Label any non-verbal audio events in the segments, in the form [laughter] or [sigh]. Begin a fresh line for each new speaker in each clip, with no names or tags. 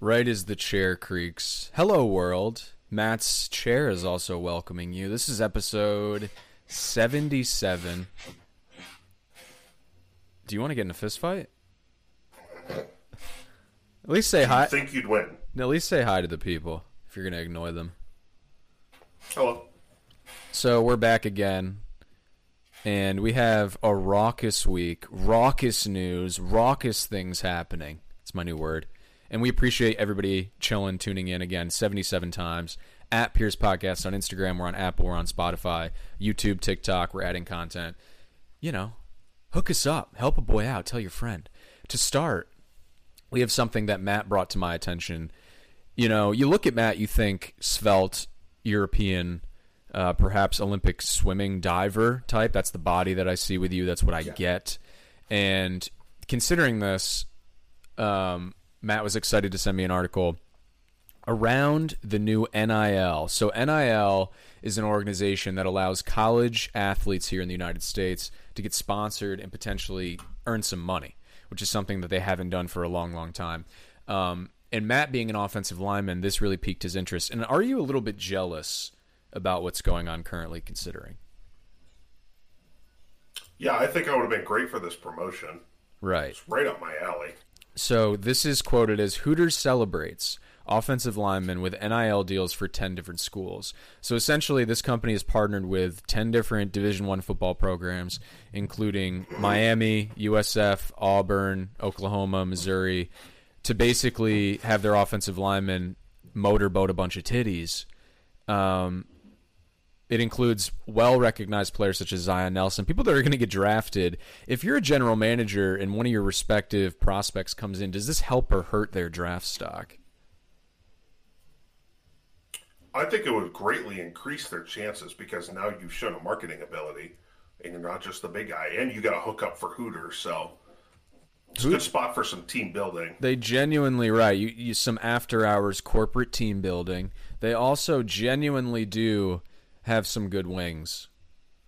Right as the chair creaks. Hello, world. Matt's chair is also welcoming you. This is episode 77. Do you want to get in a fist fight? At least say hi.
I think you'd win.
At least say hi to the people if you're going to ignore them.
Hello.
So we're back again. And we have a raucous week, raucous news, raucous things happening. It's my new word. And we appreciate everybody chilling, tuning in again 77 times at Pierce Podcast on Instagram. We're on Apple, we're on Spotify, YouTube, TikTok. We're adding content. You know, hook us up, help a boy out, tell your friend. To start, we have something that Matt brought to my attention. You know, you look at Matt, you think svelte, European, uh, perhaps Olympic swimming diver type. That's the body that I see with you. That's what I get. And considering this, um, Matt was excited to send me an article around the new NIL. So, NIL is an organization that allows college athletes here in the United States to get sponsored and potentially earn some money, which is something that they haven't done for a long, long time. Um, and Matt, being an offensive lineman, this really piqued his interest. And are you a little bit jealous about what's going on currently, considering?
Yeah, I think I would have been great for this promotion.
Right.
It's right up my alley.
So this is quoted as Hooters celebrates offensive linemen with NIL deals for 10 different schools. So essentially this company is partnered with 10 different Division 1 football programs including Miami, USF, Auburn, Oklahoma, Missouri to basically have their offensive linemen motorboat a bunch of titties. Um, it includes well recognized players such as Zion Nelson, people that are going to get drafted. If you're a general manager and one of your respective prospects comes in, does this help or hurt their draft stock?
I think it would greatly increase their chances because now you've shown a marketing ability and you're not just the big guy and you got a hookup for Hooters. So it's a good spot for some team building.
They genuinely right. You, you some after hours corporate team building. They also genuinely do have some good wings.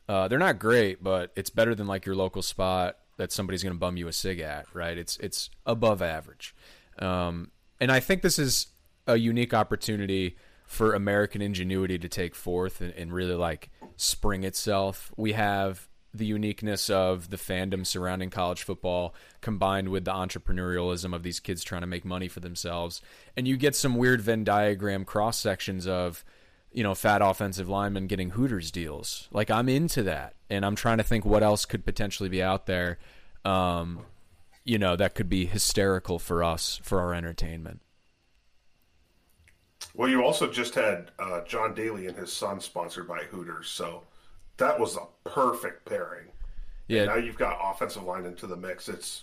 Uh, they're not great, but it's better than like your local spot that somebody's going to bum you a cig at, right? It's it's above average, um, and I think this is a unique opportunity for American ingenuity to take forth and, and really like spring itself. We have the uniqueness of the fandom surrounding college football combined with the entrepreneurialism of these kids trying to make money for themselves, and you get some weird Venn diagram cross sections of you know, fat offensive linemen getting Hooters deals. Like I'm into that, and I'm trying to think what else could potentially be out there. Um, you know, that could be hysterical for us for our entertainment.
Well, you also just had uh, John Daly and his son sponsored by Hooters, so that was a perfect pairing.
Yeah.
And now you've got offensive line into the mix. It's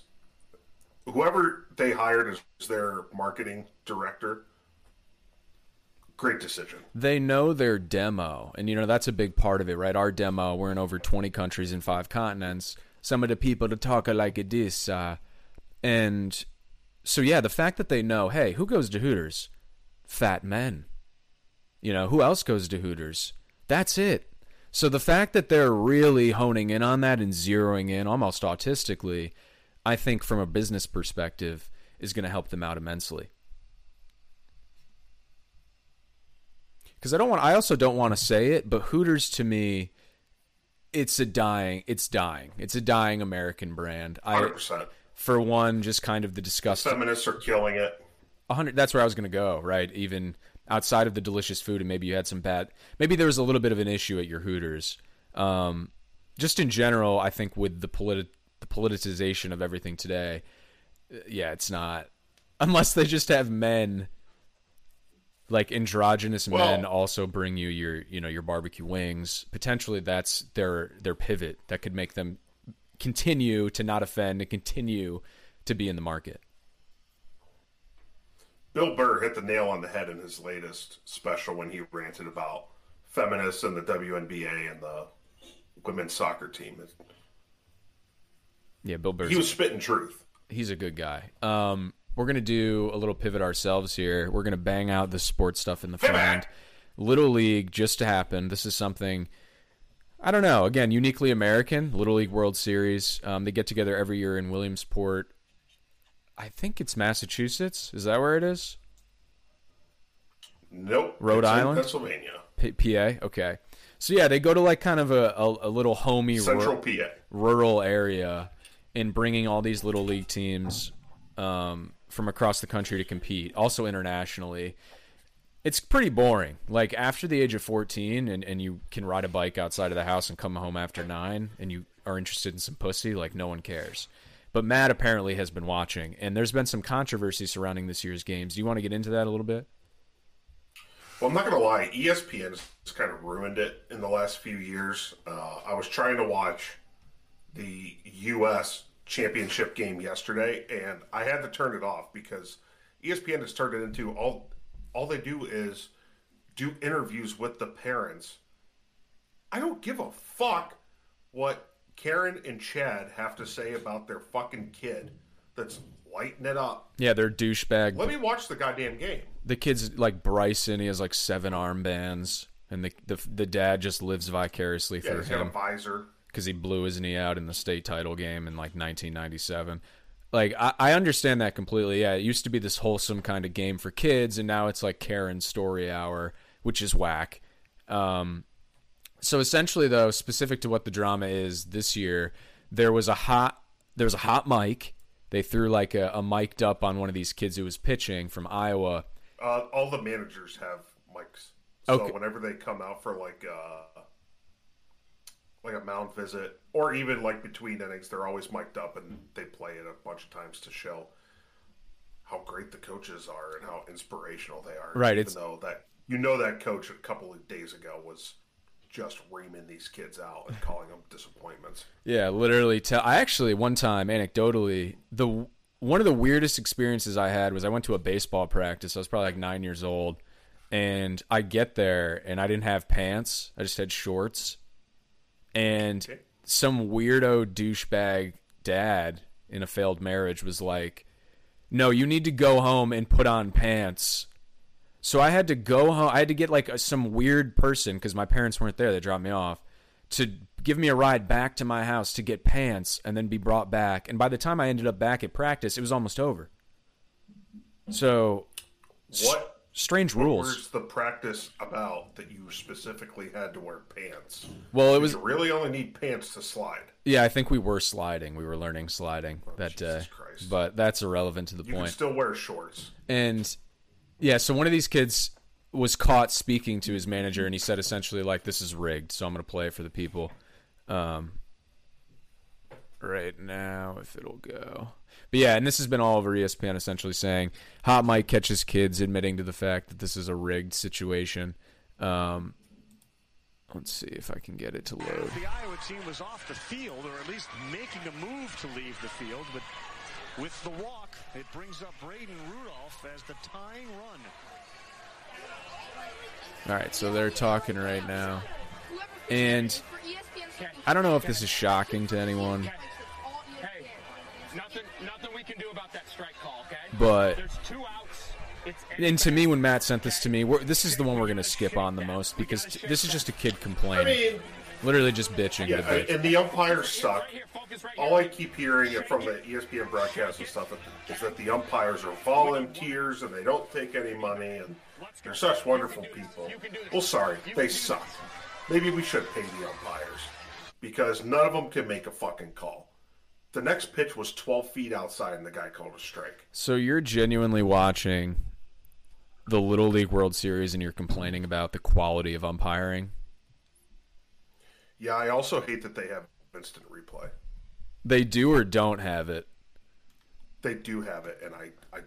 whoever they hired as their marketing director great decision.
They know their demo, and you know that's a big part of it, right? Our demo, we're in over twenty countries in five continents. Some of the people to talk like this, uh, and so yeah, the fact that they know, hey, who goes to Hooters? Fat men. You know who else goes to Hooters? That's it. So the fact that they're really honing in on that and zeroing in almost autistically, I think from a business perspective, is going to help them out immensely. Because I don't want. I also don't want to say it, but Hooters to me, it's a dying. It's dying. It's a dying American brand.
Hundred
I,
percent.
for one, just kind of the disgust.
Feminists are killing it.
hundred. That's where I was going to go. Right, even outside of the delicious food, and maybe you had some bad. Maybe there was a little bit of an issue at your Hooters. Um, just in general, I think with the politi- the politicization of everything today, uh, yeah, it's not. Unless they just have men like androgynous
Well-
men also bring you your you know your barbecue wings potentially that's their their pivot that could make them continue to not offend and continue to be in the market
Bill Burr hit the nail on the head in his latest special when he ranted about feminists and the WNBA and the women's soccer team.
yeah bill burr
He was spitting truth.
he's a good guy um we're gonna do a little pivot ourselves here we're gonna bang out the sports stuff in the front end little league just happened this is something I don't know. Again, uniquely American. Little League World Series. Um, they get together every year in Williamsport. I think it's Massachusetts. Is that where it is?
Nope.
Rhode Island?
Pennsylvania,
P- PA. Okay. So yeah, they go to like kind of a, a, a little homey
Central
rur-
PA.
rural area and bringing all these little league teams um, from across the country to compete, also internationally. It's pretty boring. Like after the age of 14 and, and you can ride a bike outside of the house and come home after 9 and you are interested in some pussy, like no one cares. But Matt apparently has been watching and there's been some controversy surrounding this year's games. Do you want to get into that a little bit?
Well, I'm not going to lie. ESPN has kind of ruined it in the last few years. Uh, I was trying to watch the U.S. championship game yesterday, and I had to turn it off because ESPN has turned it into all. All they do is do interviews with the parents. I don't give a fuck what Karen and Chad have to say about their fucking kid that's lighting it up.
Yeah, they're douchebag
Let me watch the goddamn game.
the kid's like Bryson. He has like seven armbands, and the the, the dad just lives vicariously
Yeah,
through
he's got a visor.
Because he blew his knee out in the state title game in like 1997. Like I, I understand that completely. Yeah, it used to be this wholesome kind of game for kids, and now it's like Karen's story hour, which is whack. Um, so essentially, though, specific to what the drama is this year, there was a hot there was a hot mic. They threw like a, a mic'd up on one of these kids who was pitching from Iowa.
Uh, all the managers have mics, so
Okay.
whenever they come out for like uh, like a mound visit, or even like between innings, they're always mic'd up and they play it a bunch of times to show how great the coaches are and how inspirational they are.
Right,
Even
it's-
though that you know that coach a couple of days ago was just reaming these kids out and calling them disappointments.
Yeah, literally. Tell I actually one time, anecdotally, the one of the weirdest experiences I had was I went to a baseball practice. I was probably like nine years old, and I get there and I didn't have pants. I just had shorts, and
Okay.
some weirdo douchebag dad in a failed marriage was like, "No, you need to go home and put on pants." So I had to go home. I had to get like a, some weird person because my parents weren't there. They dropped me off to give me a ride back to my house to get pants and then be brought back. And by the time I ended up back at practice, it was almost over. So
What
strange
what
rules.
was the practice about that you specifically had to wear pants?
Well, it was
You really only need pants to slide.
yeah. I think we were sliding. We were learning sliding that day,
Oh, Christ.
but that's irrelevant to the
You
point.
still wear shorts.
And yeah, so one of these kids was caught speaking to his manager, and he said essentially like, "This is rigged, so I'm going to play for the people." Um, right now, if it'll go, but yeah, and this has been all over ESPN essentially saying Hot Mike catches kids admitting to the fact that this is a rigged situation. Um, let's see if I can get it to load.
The Iowa team was off the field, or at least making a move to leave the field, but with the walk, it brings up Braden Rudolph as the tying run.
All right, so they're talking right now, and I don't know if this is shocking to anyone.
Hey, nothing, nothing we can do about that strike call, okay?
But-
there's two outs. It's
And to me, when Matt sent this to me, we're, this is the one we're going to skip on the most because t- this is just a kid complaining.
I
complaining,
mean,
literally just bitching.
yeah,
bitch.
and the umpires suck.
right here, focus right
All. I keep hearing from the ESPN broadcast and stuff is that the umpires are volunteers and they don't take any money and they're such wonderful people. Well, sorry, they suck. Maybe we should pay the umpires because none of them can make a fucking call. The next pitch was 12 feet outside and the guy called a strike.
So you're genuinely watching the Little League World Series and you're complaining about the quality of umpiring.
Yeah, I also hate that they have instant replay.
They do or don't have it.
They do have it, and I, I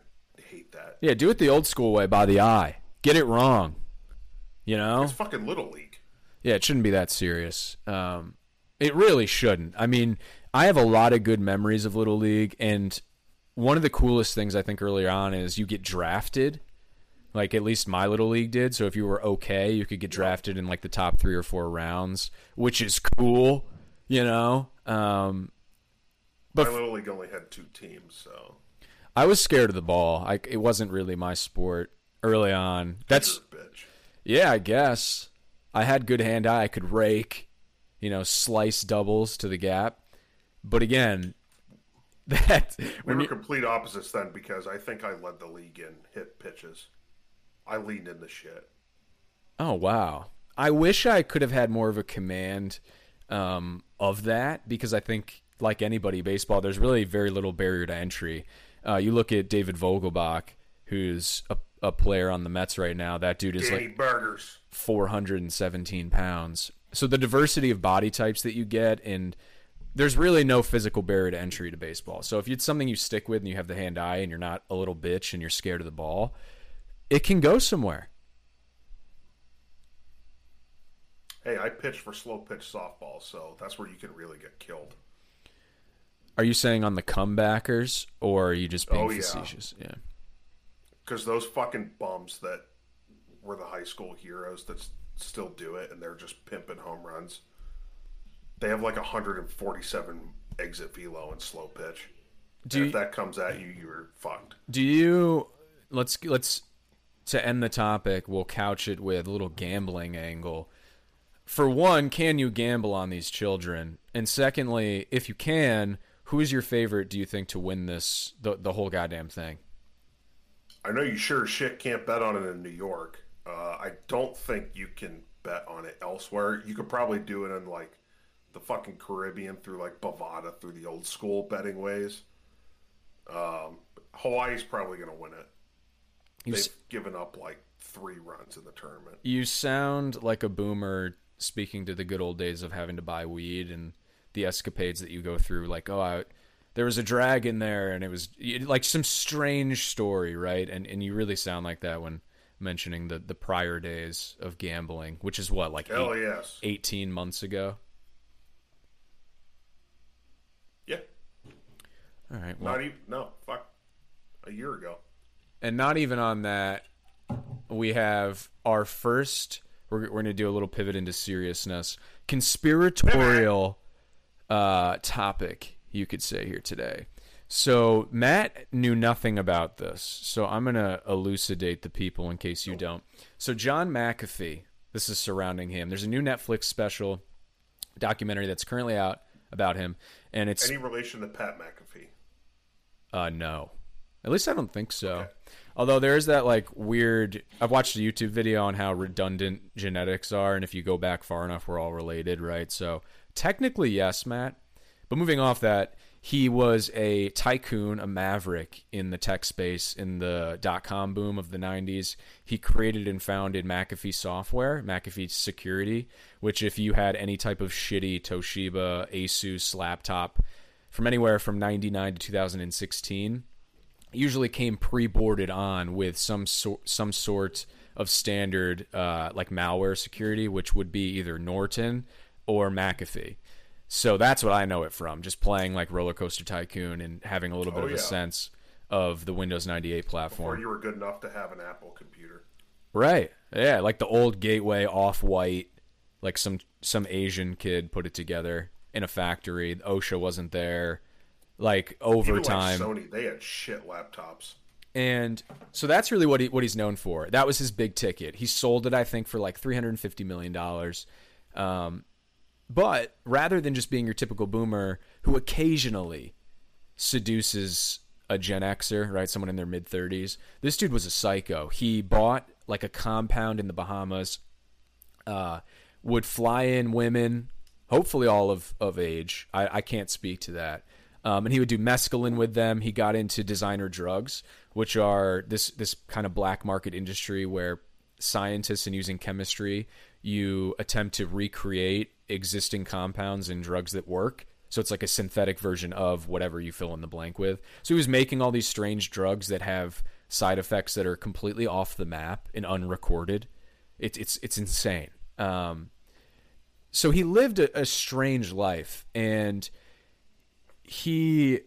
hate that.
Yeah, do it the old school way by the eye. Get it wrong. You know?
It's fucking Little League.
Yeah, it shouldn't be that serious. Um, it really shouldn't. I mean, I have a lot of good memories of Little League, and one of the coolest things I think earlier on is you get drafted. Like at least my little league did. So if you were okay, you could get drafted in like the top three or four rounds, which is cool, you know. Um,
My
But-
Little League only had two teams, so
I was scared of the ball. I, it wasn't really my sport early on. That's
bitch.
Yeah, I guess. I had good hand eye. I could rake, you know, slice doubles to the gap. But again, [laughs] that
We were
you,
complete opposites then because I think I led the league in hit pitches. I leaned in the shit.
Oh wow! I wish I could have had more of a command um, of that because I think, like anybody, baseball, there's really very little barrier to entry. Uh, you look at David Vogelbach, who's a, a player on the Mets right now. That dude is
Danny
like
Burgers.
417 pounds. So the diversity of body types that you get, and there's really no physical barrier to entry to baseball. So if it's something you stick with and you have the hand eye and you're not a little bitch and you're scared of the ball, it can go somewhere.
Hey, I pitched for slow pitch softball, so that's where you can really get killed.
Are you saying on the comebackers, or are you just being
Oh, yeah.
facetious? Yeah.
Because those fucking bums that were the high school heroes that still do it and they're just pimping home runs. They have like 147 exit velo and slow pitch.
Do you,
if that comes at you, you're fucked.
do you let's let's to end the topic, we'll couch it with a little gambling angle. For one, can you gamble on these children? And secondly, if you can, who is your favorite? Do you think to win this the the whole goddamn thing?
I know you sure as shit can't bet on it in New York. Uh, I don't think you can bet on it elsewhere. You could probably do it in like the fucking Caribbean through like Bovada through the old school betting ways. Um, Hawaii's probably going to win it.
You
They've
s-
given up like three runs in the tournament.
You sound like a boomer speaking to the good old days of having to buy weed and the escapades that you go through. Like, oh, I, there was a drag in there, and it was like some strange story, right? And and you really sound like that when mentioning the the prior days of gambling, which is what like eight-
yes.
18 months ago.
Yeah.
All right, well,
Not even, no, fuck. A year ago.
and not even on that, we have our first. We're, we're going to do a little pivot into seriousness, conspiratorial uh, topic, you could say here today. So Matt knew nothing about this, so I'm going to elucidate the people in case you don't. So John McAfee, this is surrounding him. There's a new Netflix special documentary that's currently out about him, and it's
Any relation to Pat McAfee?
Uh, no. At least I don't think so. Although there is that like weird. I've watched a YouTube video on how redundant genetics are, and if you go back far enough, we're all related, right? So technically, yes, Matt. But moving off that, he was a tycoon, a maverick in the tech space in the dot com boom of the 90s. He created and founded McAfee Software, McAfee Security, which, if you had any type of shitty Toshiba, Asus laptop from anywhere from 99 to 2016, usually came pre-boarded on with some sort some sort of standard uh, like malware security, which would be either Norton or McAfee. So that's what I know it from, just playing like Roller Coaster Tycoon and having a little bit
Oh,
of a sense of the Windows 98
Before
platform.
you were good enough to have an Apple computer.
Right. Yeah, like the old Gateway off-white, like some some Asian kid put it together in a factory. OSHA wasn't there. Like overtime.
Like Sony, they had shit laptops.
And so that's really what he what he's known for. That was his big ticket. He sold it, I think, for like three hundred and fifty million dollars. Um, but rather than just being your typical boomer who occasionally seduces a Gen Xer, right, someone in their mid thirties, this dude was a psycho. He bought like a compound in the Bahamas, uh, would fly in women, hopefully all of, of age. I, I can't speak to that. Um, and he would do mescaline with them. He got into designer drugs, which are this this kind of black market industry where scientists and using chemistry, you attempt to recreate existing compounds in drugs that work. So it's like a synthetic version of whatever you fill in the blank with. So he was making all these strange drugs that have side effects that are completely off the map and unrecorded. It's it's it's insane. Um, so he lived a, a strange life, and he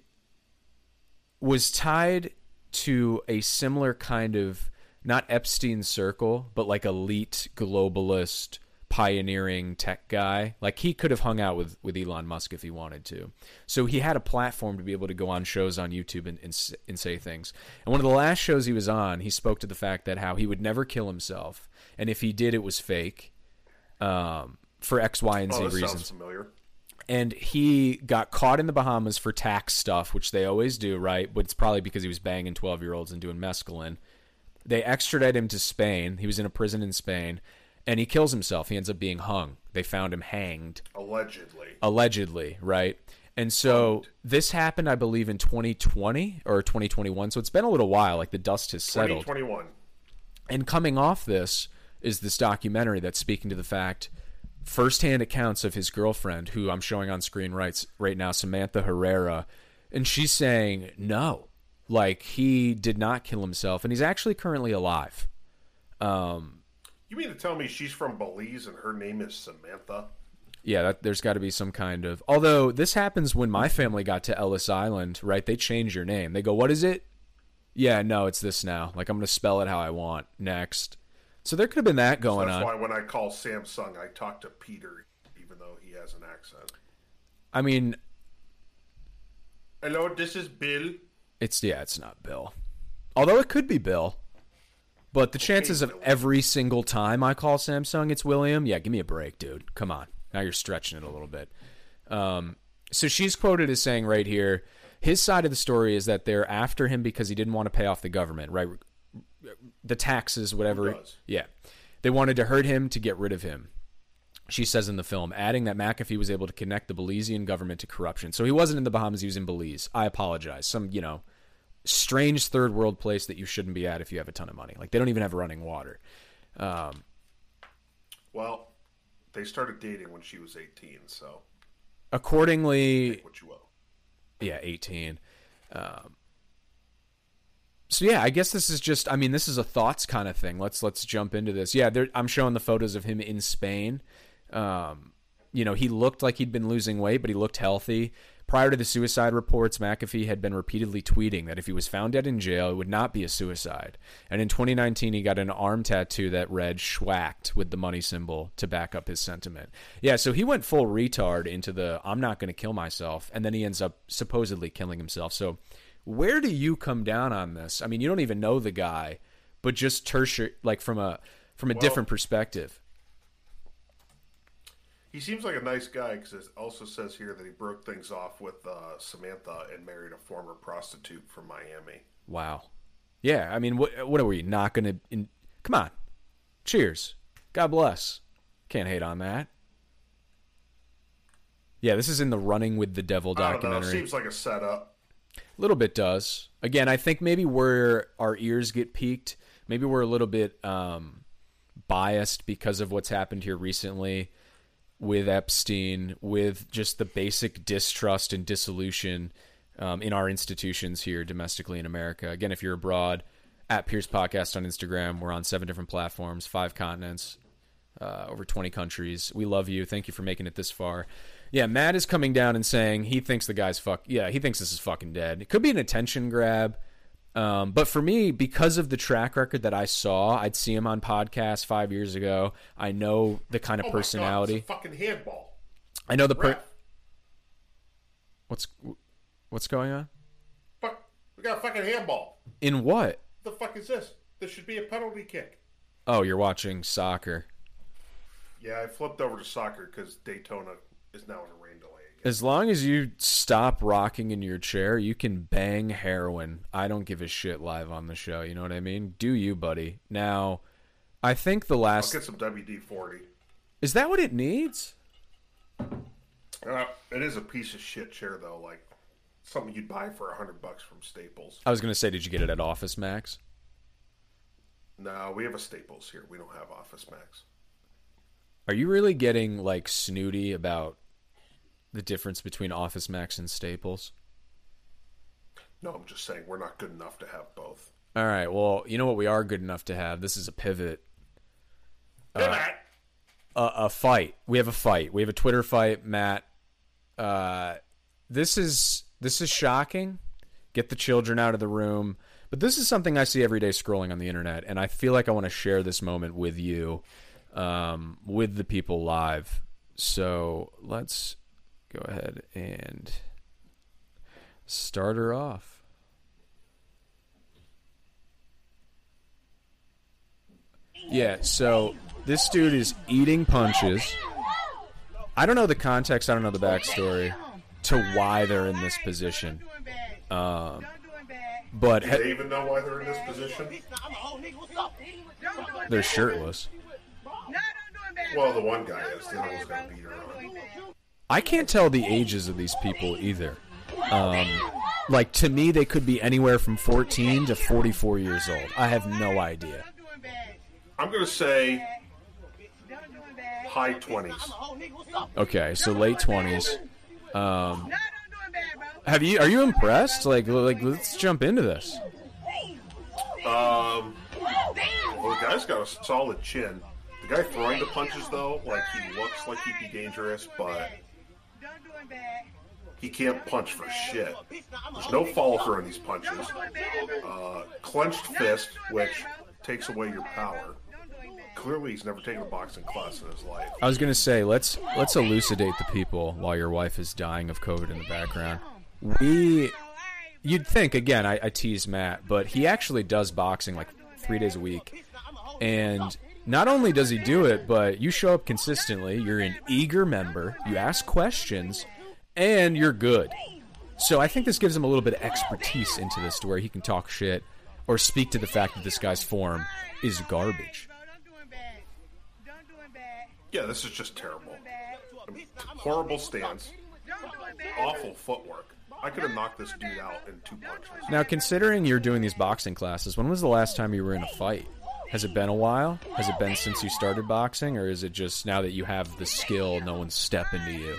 was tied to a similar kind of not Epstein circle, but like elite globalist pioneering tech guy. Like he could have hung out with with Elon Musk if he wanted to. So he had a platform to be able to go on shows on YouTube and and, and say things. And one of the last shows he was on, he spoke to the fact that how he would never kill himself, and if he did, it was fake. Um, for X, Y, and oh, Z
Oh, this
reasons
sounds familiar.
and he got caught in the Bahamas for tax stuff, which they always do, right? But it's probably because he was banging twelve year olds and doing mescaline. They extradite him to Spain. He was in a prison in Spain, and he kills himself. He ends up being hung. They found him hanged,
Allegedly.
allegedly, right? And so this happened, I believe, in 2020 or 2021. So it's been a little while. Like the dust has settled.
2021.
And coming off this is this documentary that's speaking to the fact, firsthand accounts of his girlfriend, who I'm showing on screen right right now, Samantha Herrera, and she's saying no, like he did not kill himself, and he's actually currently alive. Um,
You mean to tell me she's from Belize and her name is Samantha?
yeah, that, there's got to be some kind of. Although this happens when my family got to Ellis Island, right? They change your name. They go, "What is it?" Yeah, no, it's this now. Like I'm going to spell it how I want. Next. So there could have been that going
That's
on.
That's why when I call Samsung, I talk to Peter, even though he has an accent.
I mean,
Hello, this is Bill.
It's yeah, it's not Bill. Although it could be Bill. But the chances of every single time I call Samsung it's William, yeah, give me a break, dude. Come on. Now you're stretching it a little bit. Um, so she's quoted as saying right here, his side of the story is that they're after him because he didn't want to pay off the government, right? The taxes, whatever. Yeah. They wanted to hurt him to get rid of him she says in the film, adding that McAfee was able to connect the Belizean government to corruption. So he wasn't in the Bahamas, he was in Belize. I apologize. Some, you know, strange third world place that you shouldn't be at if you have a ton of money. Like, they don't even have running water. Um,
Well, they started dating when she was 18, so
accordingly,
what you will.
yeah, 18. Um, so yeah, I guess this is just. I mean, this is a thoughts kind of thing. Let's let's jump into this. Yeah, there, I'm showing the photos of him in Spain. Um, you know, he looked like he'd been losing weight, but he looked healthy. Prior to the suicide reports, McAfee had been repeatedly tweeting that if he was found dead in jail, it would not be a suicide. And in 2019, he got an arm tattoo that read "schwacked" with the money symbol to back up his sentiment. Yeah, so he went full retard into the "I'm not going to kill myself," and then he ends up supposedly killing himself. So, where do you come down on this? I mean, you don't even know the guy, but just tertiary, like from a from a
Well-
different perspective.
He seems like a nice guy because it also says here that he broke things off with uh, Samantha and married a former prostitute from Miami.
Wow. Yeah, I mean, what what are we not going to? In, come on, cheers. God bless. Can't hate on that. Yeah, this is in the Running with the Devil
I don't know.
documentary.
Seems like a setup.
Little bit does. Again, I think maybe where our ears get peaked, maybe we're a little bit um, biased because of what's happened here recently with Epstein, with just the basic distrust and dissolution um, in our institutions here domestically in America. Again, if you're abroad, at Pierce Podcast on Instagram, we're on seven different platforms, five continents, uh, over 20 countries. We love you. Thank you for making it this far. Yeah, Matt is coming down and saying he thinks the guy's fuck. Yeah, he thinks this is fucking dead. It could be an attention grab. Um, but for me, because of the track record that I saw, I'd see him on podcasts five years ago. I know the kind of
Oh
personality.
My God, it's a fucking handball.
I know the per-
Ref,
what's what's going on
fuck, we got a fucking handball.
in what?
the fuck is this? This should be a penalty kick.
Oh, you're watching soccer.
Yeah, I flipped over to soccer because Daytona is now in a rain delay. Again.
As long as you stop rocking in your chair, you can bang heroin. I don't give a shit live on the show. You know what I mean? Do you, buddy? Now, I think the
I'll
last
get some WD forty.
is that what it needs.
Uh, it is a piece of shit chair though, like something you'd buy for a hundred bucks from Staples.
I was gonna say, did you get it at Office Max?
No, we have a Staples here. We don't have Office Max.
Are you really getting like snooty about the difference between Office Max and Staples?
No, I'm just saying we're not good enough to have both.
All right. Well, you know what we are good enough to have. This is a pivot.
Hey, Matt.
a, a fight. We have a fight. We have a Twitter fight, Matt. Uh, this is this is shocking. Get the children out of the room. But this is something I see every day scrolling on the internet, and I feel like I want to share this moment with you, um, with the people live. So let's go ahead and start her off. Yeah, so this dude is eating punches. I don't know the context, I don't know the backstory to why they're in this position. Um, But
Do they even know why they're in this position?
they're shirtless.
Well, the one guy is. The other one's got a beater on.
I can't tell the ages of these people either. Um, like to me, they could be anywhere from 14 to 44 years old. I have no idea.
I'm going to say high 20s.
Okay, so late 20s. Um, have you? Are you impressed? Like, like let's jump into this.
Um, well, the guy's got a solid chin. Guy throwing the punches, though, like he looks like he'd be dangerous, but he can't punch for shit. There's no follow through in these punches. Uh, clenched fist, which takes away your power. Clearly, he's never taken a boxing class in his life.
I was gonna say let's let's elucidate the people while your wife is dying of COVID in the background. We, you'd think again. I, I tease Matt, but he actually does boxing like three days a week, and not only does he do it, but you show up consistently. You're an eager member. You ask questions, and you're good. So I think this gives him a little bit of expertise into this, to where he can talk shit or speak to the fact that this guy's form is garbage.
Yeah, this is just terrible. I mean, horrible stance, awful footwork. I could have knocked this dude out in two punches.
Now, considering you're doing these boxing classes, when was the last time you were in a fight? Has it been a while? Has it been since you started boxing, or is it just now that you have the skill, no one's stepping to you?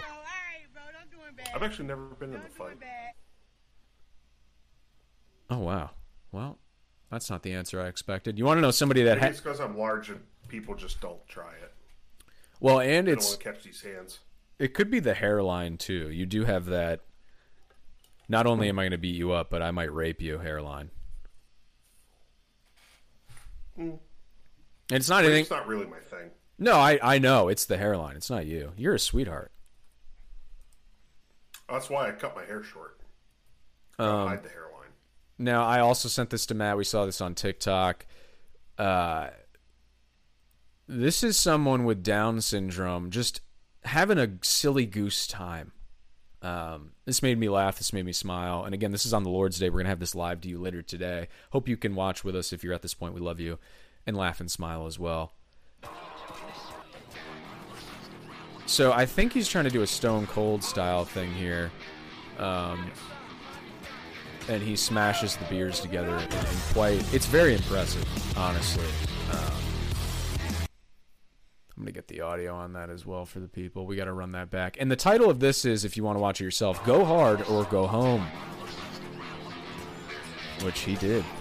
I've actually never been in a fight.
Oh wow. Well, that's not the answer I expected. You want to know somebody that
Maybe
ha-
it's because I'm large and people just don't try it.
well, and
They
it's
catch these hands.
it could be the hairline too. You do have that. Not only am I going to beat you up, but I might rape you hairline. And it's not anything.
It's not really my thing.
No, I I know it's the hairline. It's not you. You're a sweetheart.
That's why I cut my hair short.
Um,
hide the hairline.
Now, I also sent this to Matt. We saw this on TikTok. Uh, this is someone with Down syndrome just having a silly goose time. Um, this made me laugh. This made me smile. And again, this is on the Lord's Day. We're going to have this live to you later today. Hope you can watch with us if you're at this point. We love you. And laugh and smile as well. So I think he's trying to do a Stone Cold style thing here. Um, and he smashes the beers together quite. It's very impressive, honestly. Um, I'm gonna get the audio on that as well for the people. We got to run that back. And the title of this is, if you want to watch it yourself, "Go Hard or Go Home," which he did. [laughs]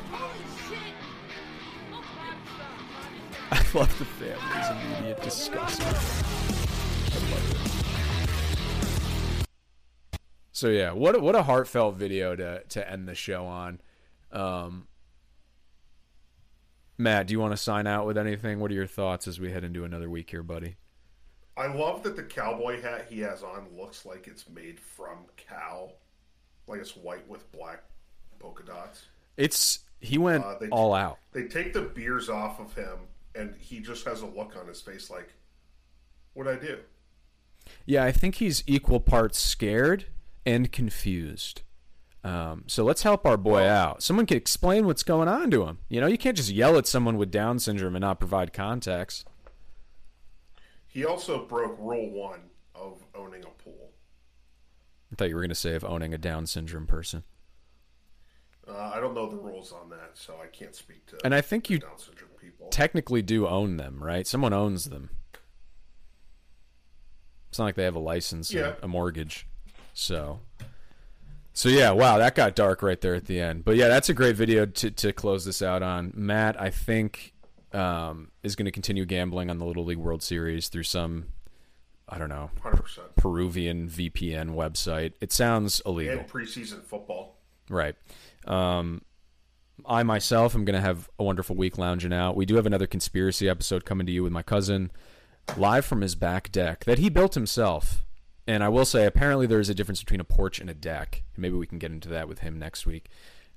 I love the family's immediate disgust. So yeah, what a, what a heartfelt video to to end the show on. Um, Matt, do you want to sign out with anything? What are your thoughts as we head into another week here, buddy?
I love that the cowboy hat he has on looks like it's made from cow. Like it's white with black polka dots.
It's he went
Uh, they-
all out.
They take the beers off of him, and he just has a look on his face like, What'd I do?
Yeah, I think he's equal parts scared and confused. Um, so let's help our boy out. Someone can explain what's going on to him. You know, you can't just yell at someone with Down syndrome and not provide context.
He also broke rule one of owning a pool.
I thought you were going to say of owning a Down syndrome person.
Uh, I don't know the rules on that, so I can't speak to
And I think you
Down syndrome people.
technically do own them, right? Someone owns them. It's not like they have a license
Yeah.
or a mortgage. So So yeah, wow, that got dark right there at the end. But yeah, that's a great video to to close this out on. Matt, I think um, is going to continue gambling on the Little League World Series through some I don't know,
100%.
Peruvian VPN website. It sounds illegal.
And preseason football.
Right. Um, I myself am going to have a wonderful week lounging out. We do have another conspiracy episode coming to you with my cousin, live from his back deck that he built himself. And I will say, apparently, there is a difference between a porch and a deck. Maybe we can get into that with him next week.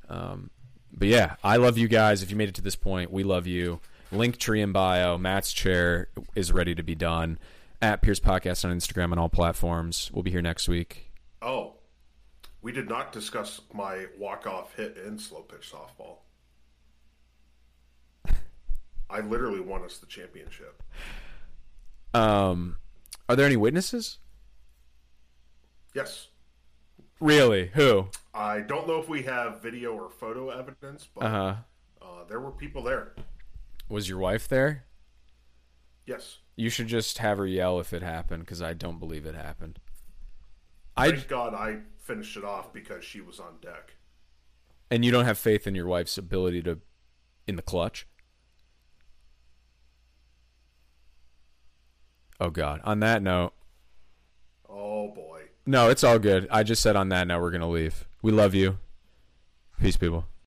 Um, but yeah, I love you guys. If you made it to this point, we love you. Linktree and bio. Matt's chair is ready to be done. At Pierce Podcast on Instagram and all platforms. We'll be here next week.
Oh, We did not discuss my walk-off hit in slow pitch softball. I literally won us the championship.
Um, are there any witnesses?
Yes.
Really? Who?
I don't know if we have video or photo evidence, but
Uh huh.
uh, there were people there.
Was your wife there?
Yes.
You should just have her yell if it happened, because I don't believe it happened. I
Thank God I finished it off because she was on deck.
and you don't have faith in your wife's ability to in the clutch. Oh God! On that note,
Oh boy.
No, it's all good. I just said on that Now we're gonna leave. We love you. Peace, people.